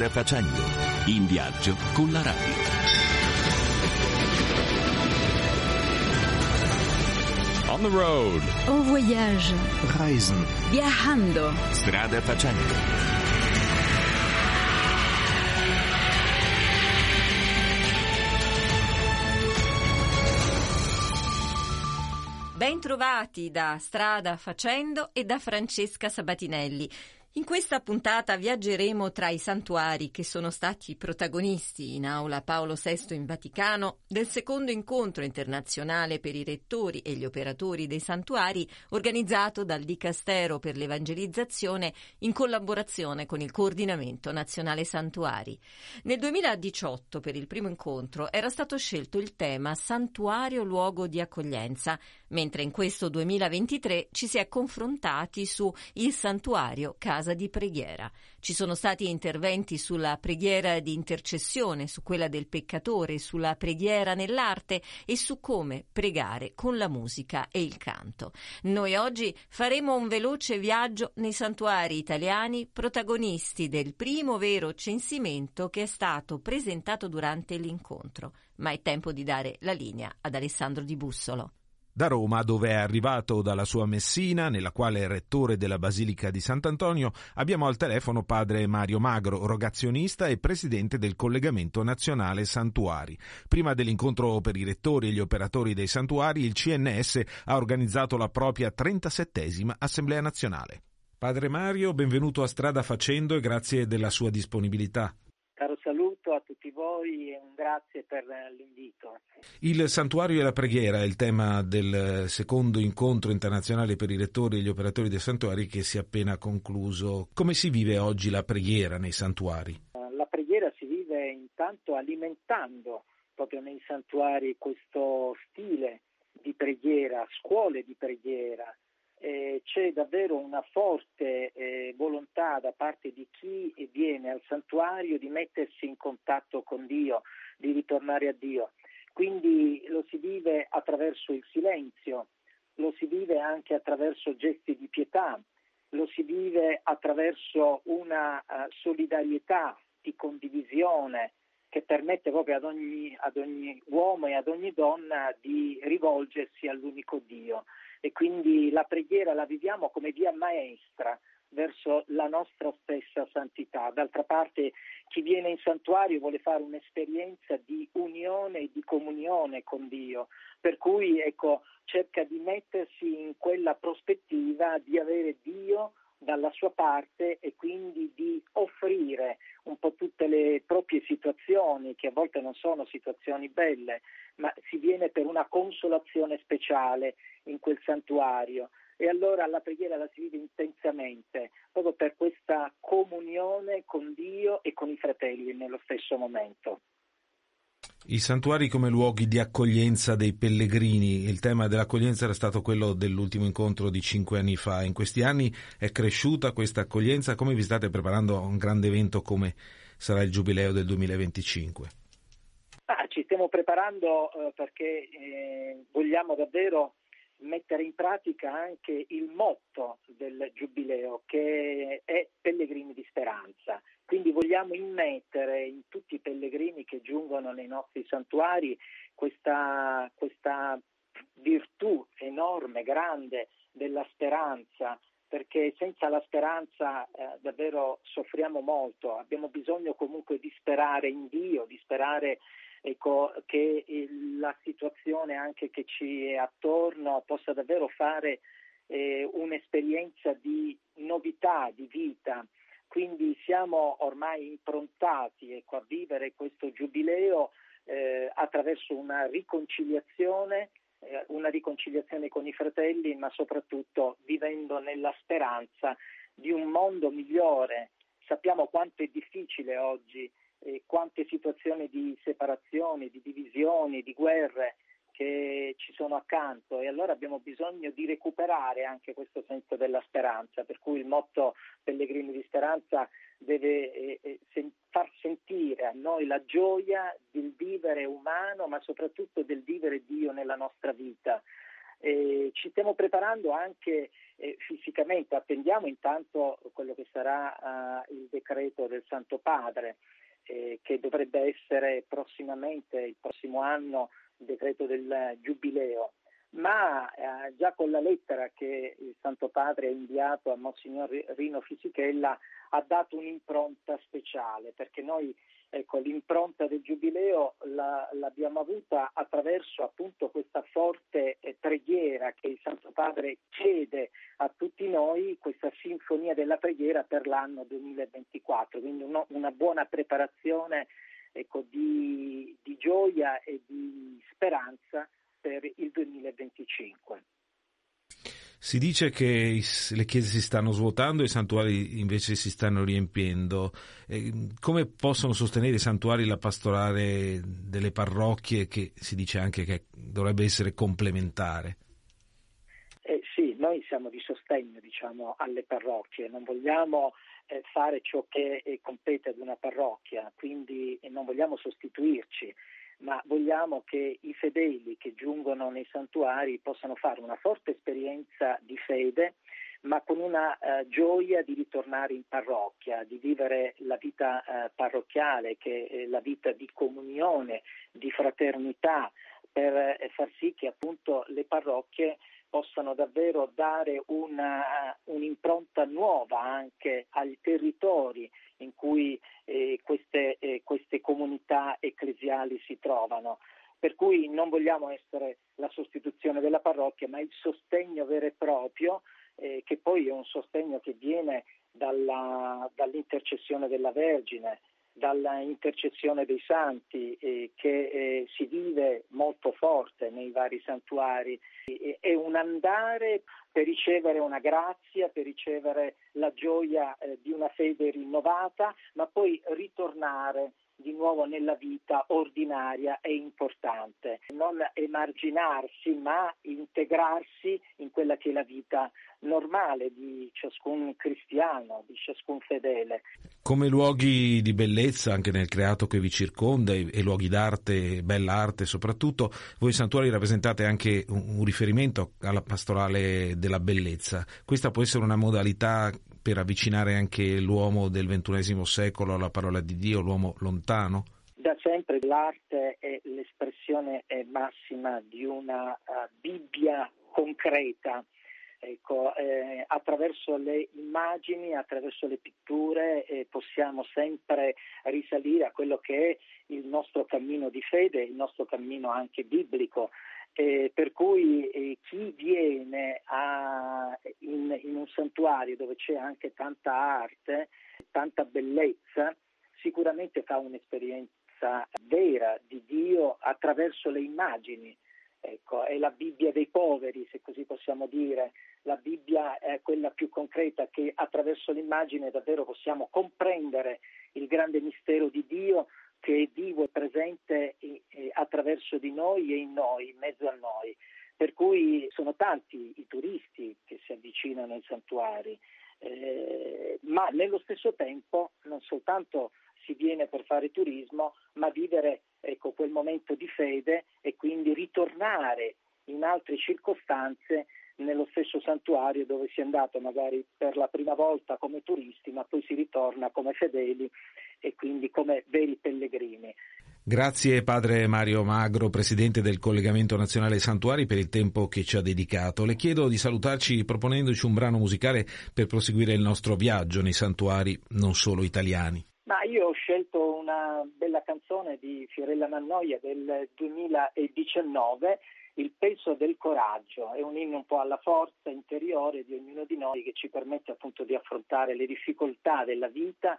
Strada facendo, in viaggio con la radio. On the road. En voyage. Reisen. Viajando. Strada facendo. Bentrovati da Strada Facendo e da Francesca Sabatinelli. In questa puntata viaggeremo tra i santuari che sono stati protagonisti in aula Paolo VI in Vaticano del secondo incontro internazionale per i rettori e gli operatori dei santuari organizzato dal Dicastero per l'Evangelizzazione in collaborazione con il Coordinamento Nazionale Santuari. Nel 2018 per il primo incontro era stato scelto il tema Santuario luogo di accoglienza, mentre in questo 2023 ci si è confrontati su il santuario casa casa di preghiera. Ci sono stati interventi sulla preghiera di intercessione, su quella del peccatore, sulla preghiera nell'arte e su come pregare con la musica e il canto. Noi oggi faremo un veloce viaggio nei santuari italiani protagonisti del primo vero censimento che è stato presentato durante l'incontro. Ma è tempo di dare la linea ad Alessandro Di Bussolo. Da Roma, dove è arrivato dalla sua Messina, nella quale è rettore della Basilica di Sant'Antonio, abbiamo al telefono padre Mario Magro, rogazionista e presidente del Collegamento Nazionale Santuari. Prima dell'incontro per i rettori e gli operatori dei santuari, il CNS ha organizzato la propria 37esima Assemblea Nazionale. Padre Mario, benvenuto a Strada Facendo e grazie della sua disponibilità saluto a tutti voi e un grazie per l'invito. Il santuario e la preghiera è il tema del secondo incontro internazionale per i rettori e gli operatori dei santuari che si è appena concluso. Come si vive oggi la preghiera nei santuari? La preghiera si vive intanto alimentando proprio nei santuari questo stile di preghiera, scuole di preghiera, eh, c'è davvero una forte eh, volontà da parte di chi viene al santuario di mettersi in contatto con Dio, di ritornare a Dio. Quindi lo si vive attraverso il silenzio, lo si vive anche attraverso gesti di pietà, lo si vive attraverso una uh, solidarietà di condivisione che permette proprio ad ogni, ad ogni uomo e ad ogni donna di rivolgersi all'unico Dio e quindi la preghiera la viviamo come via maestra verso la nostra stessa santità. D'altra parte chi viene in santuario vuole fare un'esperienza di unione e di comunione con Dio, per cui ecco, cerca di mettersi in quella prospettiva di avere Dio dalla sua parte e quindi di offrire un po' tutte le proprie situazioni, che a volte non sono situazioni belle, ma si viene per una consolazione speciale in quel santuario. E allora la preghiera la si vive intensamente, proprio per questa comunione con Dio e con i fratelli nello stesso momento. I santuari come luoghi di accoglienza dei pellegrini, il tema dell'accoglienza era stato quello dell'ultimo incontro di cinque anni fa. In questi anni è cresciuta questa accoglienza, come vi state preparando a un grande evento come sarà il Giubileo del 2025? Ah, ci stiamo preparando eh, perché eh, vogliamo davvero mettere in pratica anche il motto del Giubileo che è Pellegrini di Speranza. Quindi vogliamo immettere in tutti i pellegrini che giungono nei nostri santuari questa, questa virtù enorme, grande della speranza, perché senza la speranza eh, davvero soffriamo molto, abbiamo bisogno comunque di sperare in Dio, di sperare ecco, che la situazione anche che ci è attorno possa davvero fare eh, un'esperienza di novità, di vita. Quindi siamo ormai improntati ecco, a vivere questo giubileo eh, attraverso una riconciliazione, eh, una riconciliazione con i fratelli, ma soprattutto vivendo nella speranza di un mondo migliore. Sappiamo quanto è difficile oggi eh, quante situazioni di separazione, di divisioni, di guerre che ci sono accanto e allora abbiamo bisogno di recuperare anche questo senso della speranza, per cui il motto Pellegrini di Speranza deve eh, eh sen- far sentire a noi la gioia del vivere umano, ma soprattutto del vivere Dio nella nostra vita. Eh, ci stiamo preparando anche eh, fisicamente, attendiamo intanto quello che sarà uh, il decreto del Santo Padre, eh, che dovrebbe essere prossimamente, il prossimo anno, decreto del Giubileo ma eh, già con la lettera che il Santo Padre ha inviato a Monsignor Rino Fisichella ha dato un'impronta speciale, perché noi ecco, l'impronta del Giubileo la, l'abbiamo avuta attraverso appunto questa forte eh, preghiera che il Santo Padre chiede a tutti noi, questa sinfonia della preghiera per l'anno 2024, quindi uno, una buona preparazione ecco, di, di gioia e di speranza per il 2025. Si dice che le chiese si stanno svuotando e i santuari invece si stanno riempiendo. Come possono sostenere i santuari la pastorale delle parrocchie che si dice anche che dovrebbe essere complementare? Eh, sì, noi siamo di sostegno diciamo, alle parrocchie, non vogliamo eh, fare ciò che eh, compete ad una parrocchia, quindi non vogliamo sostituirci ma vogliamo che i fedeli che giungono nei santuari possano fare una forte esperienza di fede, ma con una uh, gioia di ritornare in parrocchia, di vivere la vita uh, parrocchiale, che è la vita di comunione, di fraternità, per eh, far sì che appunto le parrocchie possano davvero dare una, un'impronta nuova anche ai territori in cui eh, queste, eh, queste comunità ecclesiali si trovano. Per cui non vogliamo essere la sostituzione della parrocchia, ma il sostegno vero e proprio, eh, che poi è un sostegno che viene dalla, dall'intercessione della Vergine, dalla intercessione dei santi eh, che eh, si vive molto forte nei vari santuari. È un andare per ricevere una grazia, per ricevere la gioia eh, di una fede rinnovata, ma poi ritornare di nuovo nella vita ordinaria e importante, non emarginarsi ma integrarsi in quella che è la vita normale di ciascun cristiano, di ciascun fedele. Come luoghi di bellezza anche nel creato che vi circonda e luoghi d'arte, bella arte soprattutto, voi santuari rappresentate anche un riferimento alla pastorale della bellezza. Questa può essere una modalità per avvicinare anche l'uomo del ventunesimo secolo alla parola di Dio, l'uomo lontano? Da sempre l'arte è l'espressione massima di una uh, Bibbia concreta. Ecco, eh, attraverso le immagini, attraverso le pitture eh, possiamo sempre risalire a quello che è il nostro cammino di fede, il nostro cammino anche biblico. Eh, per cui eh, chi viene a, santuario dove c'è anche tanta arte, tanta bellezza, sicuramente fa un'esperienza vera di Dio attraverso le immagini. Ecco, è la Bibbia dei poveri, se così possiamo dire. La Bibbia è quella più concreta che attraverso l'immagine davvero possiamo comprendere il grande mistero di Dio che è vivo e presente attraverso di noi e in noi, in mezzo a noi. Per cui sono tanti i turisti che si avvicinano ai santuari, eh, ma nello stesso tempo non soltanto si viene per fare turismo, ma vivere ecco, quel momento di fede e quindi ritornare in altre circostanze nello stesso santuario dove si è andato magari per la prima volta come turisti, ma poi si ritorna come fedeli e quindi come veri pellegrini. Grazie padre Mario Magro, presidente del Collegamento Nazionale Santuari, per il tempo che ci ha dedicato. Le chiedo di salutarci proponendoci un brano musicale per proseguire il nostro viaggio nei santuari non solo italiani. Ma io ho scelto una bella canzone di Fiorella Mannoia del 2019 il peso del coraggio, è un inno un po' alla forza interiore di ognuno di noi che ci permette appunto di affrontare le difficoltà della vita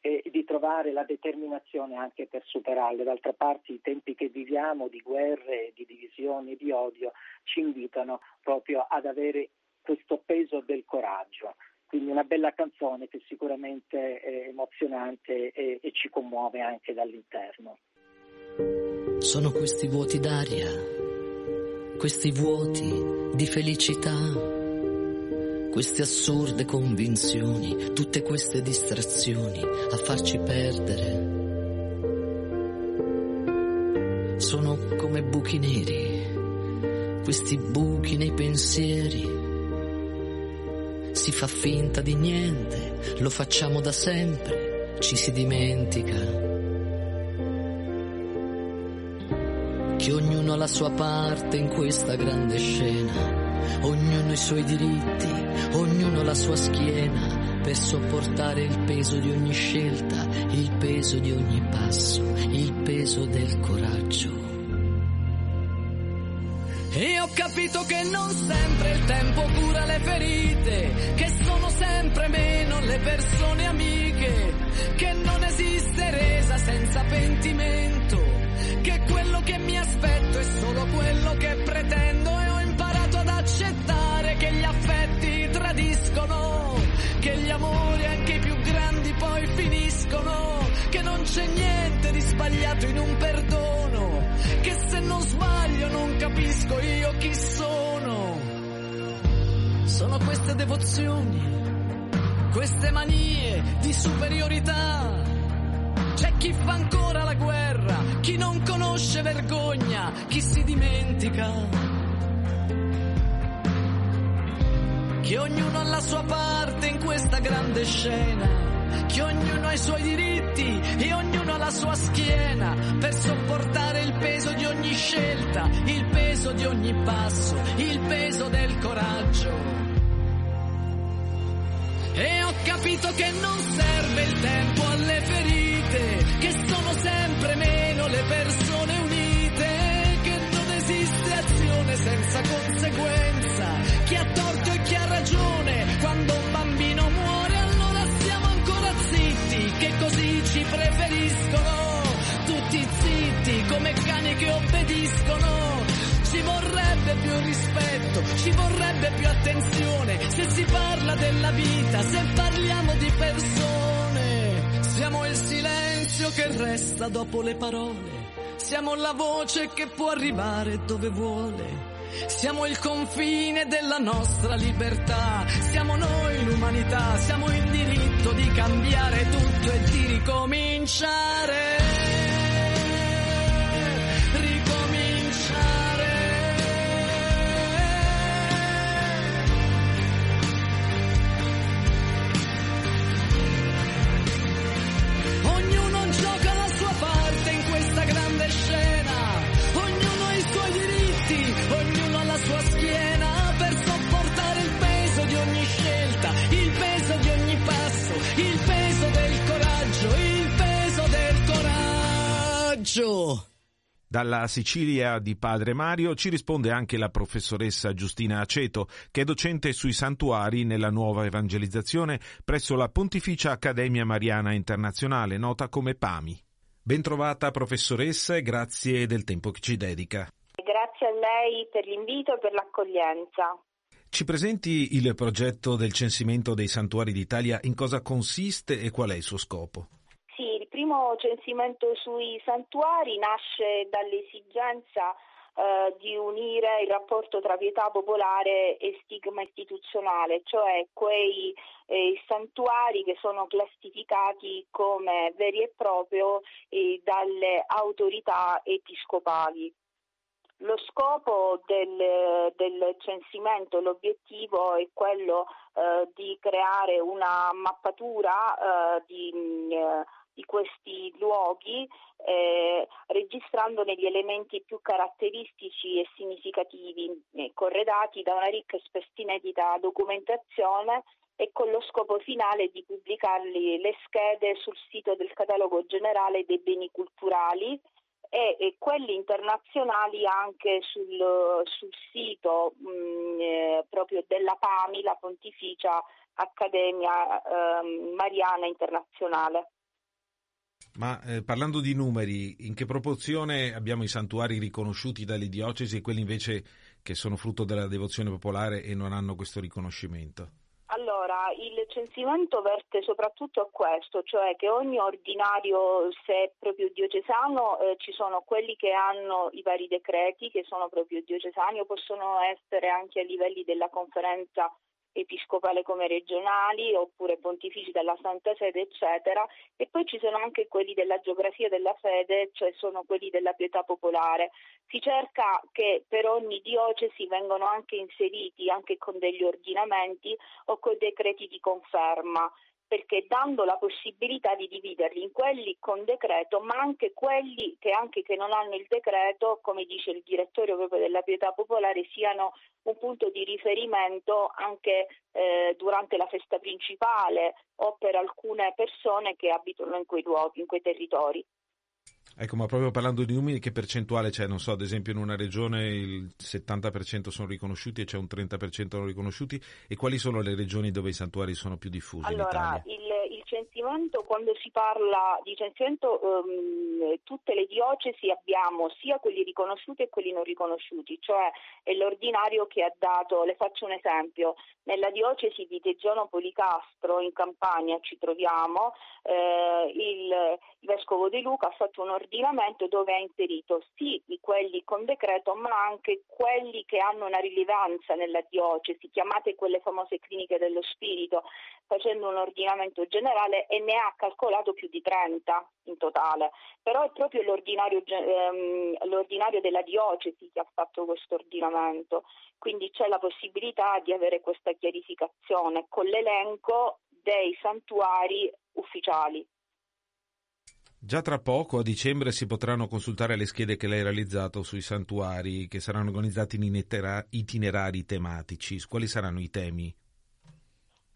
e di trovare la determinazione anche per superarle. D'altra parte i tempi che viviamo di guerre, di divisioni, di odio ci invitano proprio ad avere questo peso del coraggio. Quindi una bella canzone che sicuramente è emozionante e, e ci commuove anche dall'interno. Sono questi vuoti d'aria questi vuoti di felicità, queste assurde convinzioni, tutte queste distrazioni a farci perdere. Sono come buchi neri questi buchi nei pensieri. Si fa finta di niente, lo facciamo da sempre, ci si dimentica. Che ognuno ha la sua parte in questa grande scena, ognuno i suoi diritti, ognuno la sua schiena per sopportare il peso di ogni scelta, il peso di ogni passo, il peso del coraggio. E ho capito che non sempre il tempo cura le ferite, che sono sempre meno le persone c'è niente di sbagliato in un perdono, che se non sbaglio non capisco io chi sono. Sono queste devozioni, queste manie di superiorità. C'è chi fa ancora la guerra, chi non conosce vergogna, chi si dimentica. Che ognuno ha la sua parte in questa grande scena che ognuno ha i suoi diritti e ognuno ha la sua schiena per sopportare il peso di ogni scelta, il peso di ogni passo, il peso del coraggio. E ho capito che non serve il tempo alle ferite, che sono sempre meno le persone vorrebbe più attenzione se si parla della vita, se parliamo di persone. Siamo il silenzio che resta dopo le parole, siamo la voce che può arrivare dove vuole. Siamo il confine della nostra libertà, siamo noi l'umanità, siamo il diritto di cambiare tutto e di ricominciare. Dalla Sicilia di Padre Mario ci risponde anche la professoressa Giustina Aceto, che è docente sui santuari nella nuova evangelizzazione presso la Pontificia Accademia Mariana Internazionale, nota come PAMI. Bentrovata professoressa e grazie del tempo che ci dedica. Grazie a lei per l'invito e per l'accoglienza. Ci presenti il progetto del censimento dei santuari d'Italia, in cosa consiste e qual è il suo scopo? Primo censimento sui santuari nasce dall'esigenza eh, di unire il rapporto tra pietà popolare e stigma istituzionale, cioè quei eh, santuari che sono classificati come veri e propri eh, dalle autorità episcopali. Lo scopo del, del censimento, l'obiettivo è quello eh, di creare una mappatura eh, di, eh, di, questi luoghi, eh, registrandone gli elementi più caratteristici e significativi, eh, corredati da una ricca e spesso inedita documentazione e con lo scopo finale di pubblicarli le schede sul sito del catalogo generale dei beni culturali e, e quelli internazionali anche sul, sul sito mh, eh, proprio della PAMI, la Pontificia Accademia eh, Mariana Internazionale. Ma eh, parlando di numeri, in che proporzione abbiamo i santuari riconosciuti dalle diocesi e quelli invece che sono frutto della devozione popolare e non hanno questo riconoscimento? Allora, il censimento verte soprattutto a questo, cioè che ogni ordinario, se proprio diocesano, eh, ci sono quelli che hanno i vari decreti che sono proprio diocesani o possono essere anche a livelli della conferenza episcopale come regionali oppure pontifici della Santa Sede, eccetera, e poi ci sono anche quelli della geografia della fede, cioè sono quelli della pietà popolare. Si cerca che per ogni diocesi vengano anche inseriti, anche con degli ordinamenti o con decreti di conferma perché dando la possibilità di dividerli in quelli con decreto, ma anche quelli che anche che non hanno il decreto, come dice il direttore proprio della pietà popolare, siano un punto di riferimento anche eh, durante la festa principale o per alcune persone che abitano in quei luoghi, in quei territori. Ecco, ma proprio parlando di numeri, che percentuale c'è? Non so, ad esempio in una regione il 70% sono riconosciuti e c'è un 30% non riconosciuti e quali sono le regioni dove i santuari sono più diffusi allora, in Italia? Il, il censimento, quando si parla di censimento, um, tutte le diocesi abbiamo sia quelli riconosciuti e quelli non riconosciuti, cioè è l'ordinario che ha dato, le faccio un esempio, nella diocesi di Teggiano Policastro in Campania ci troviamo, eh, il, il Vescovo De Luca ha fatto un ordinamento dove ha inserito sì quelli con decreto ma anche quelli che hanno una rilevanza nella diocesi, chiamate quelle famose cliniche dello spirito, facendo un ordinamento generale e ne ha calcolato più di 30 in totale, però è proprio l'ordinario, ehm, l'ordinario della diocesi che ha fatto questo ordinamento, quindi c'è la possibilità di avere questa chiarificazione con l'elenco dei santuari ufficiali. Già tra poco, a dicembre, si potranno consultare le schede che lei ha realizzato sui santuari che saranno organizzati in itinerari tematici. Quali saranno i temi?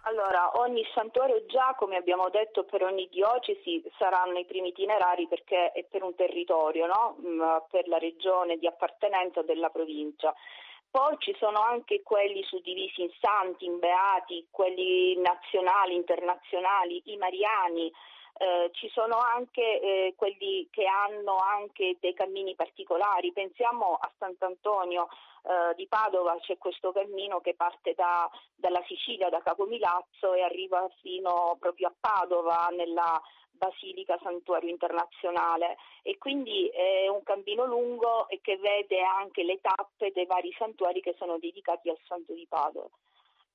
Allora, ogni santuario già, come abbiamo detto, per ogni diocesi saranno i primi itinerari perché è per un territorio, no? Mm, per la regione di appartenenza della provincia. Poi ci sono anche quelli suddivisi in santi, in beati, quelli nazionali, internazionali, i mariani, eh, ci sono anche eh, quelli che hanno anche dei cammini particolari, pensiamo a Sant'Antonio eh, di Padova, c'è questo cammino che parte da, dalla Sicilia, da Capomilazzo e arriva fino proprio a Padova nella Basilica Santuario Internazionale e quindi è un cammino lungo e che vede anche le tappe dei vari santuari che sono dedicati al Santo di Padova.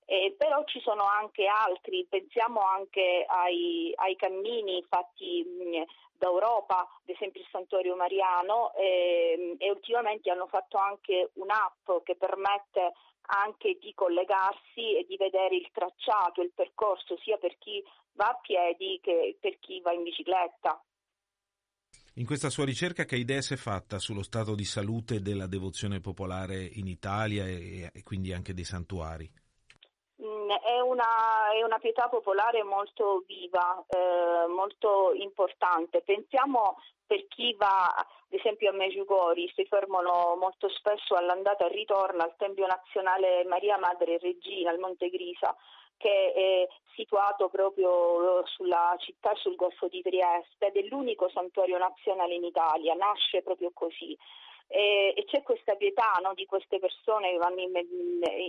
Eh, però ci sono anche altri, pensiamo anche ai, ai cammini fatti mh, d'Europa, ad esempio il Santuario Mariano, eh, e ultimamente hanno fatto anche un'app che permette anche di collegarsi e di vedere il tracciato, il percorso sia per chi va a piedi che per chi va in bicicletta. In questa sua ricerca che idea si è fatta sullo stato di salute della devozione popolare in Italia e, e quindi anche dei santuari? È una, è una, pietà popolare molto viva, eh, molto importante. Pensiamo per chi va ad esempio a Meggiugori, si fermano molto spesso all'andata e ritorno al Tempio Nazionale Maria Madre Regina, al Monte Grisa, che è situato proprio sulla città sul Golfo di Trieste ed è l'unico santuario nazionale in Italia, nasce proprio così e, e c'è questa pietà no, di queste persone che vanno in,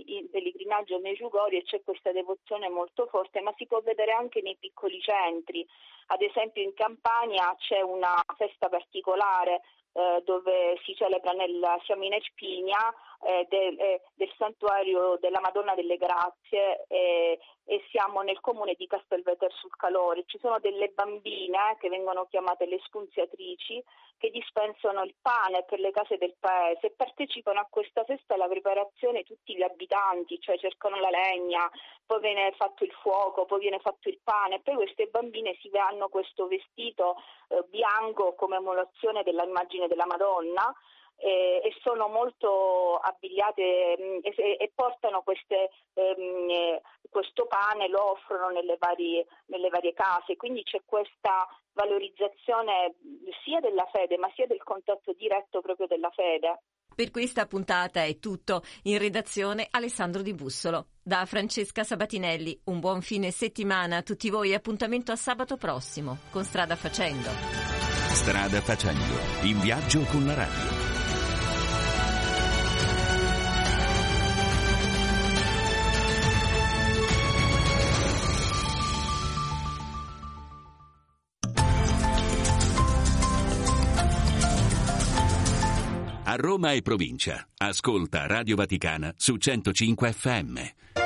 in pellegrinaggio a Meggiugori e c'è questa devozione molto forte, ma si può vedere anche nei piccoli centri. Ad esempio in Campania c'è una festa particolare eh, dove si celebra siamo in Espigna eh, del, eh, del, santuario della Madonna delle Grazie e siamo nel comune di Castelveter sul Calore. Ci sono delle bambine eh, che vengono chiamate le spunziatrici che dispensano il pane per le case del paese e partecipano a questa festa alla preparazione tutti gli abitanti, cioè cercano la legna, poi viene fatto il fuoco, poi viene fatto il pane, poi queste bambine si hanno questo vestito eh, bianco come emulazione dell'immagine della Madonna eh, e sono molto abbigliate mh, mm, e, e, portano queste, ehm, questo pane, lo offrono nelle varie, nelle varie case, quindi c'è questa valorizzazione sia della fede ma sia del contatto diretto proprio della fede. Per questa puntata è tutto. In redazione Alessandro Di Bussolo. Da Francesca Sabatinelli, un buon fine settimana a tutti voi. Appuntamento a sabato prossimo con Strada Facendo. Strada Facendo, in viaggio con la radio. Roma e provincia. Ascolta Radio Vaticana su 105 FM.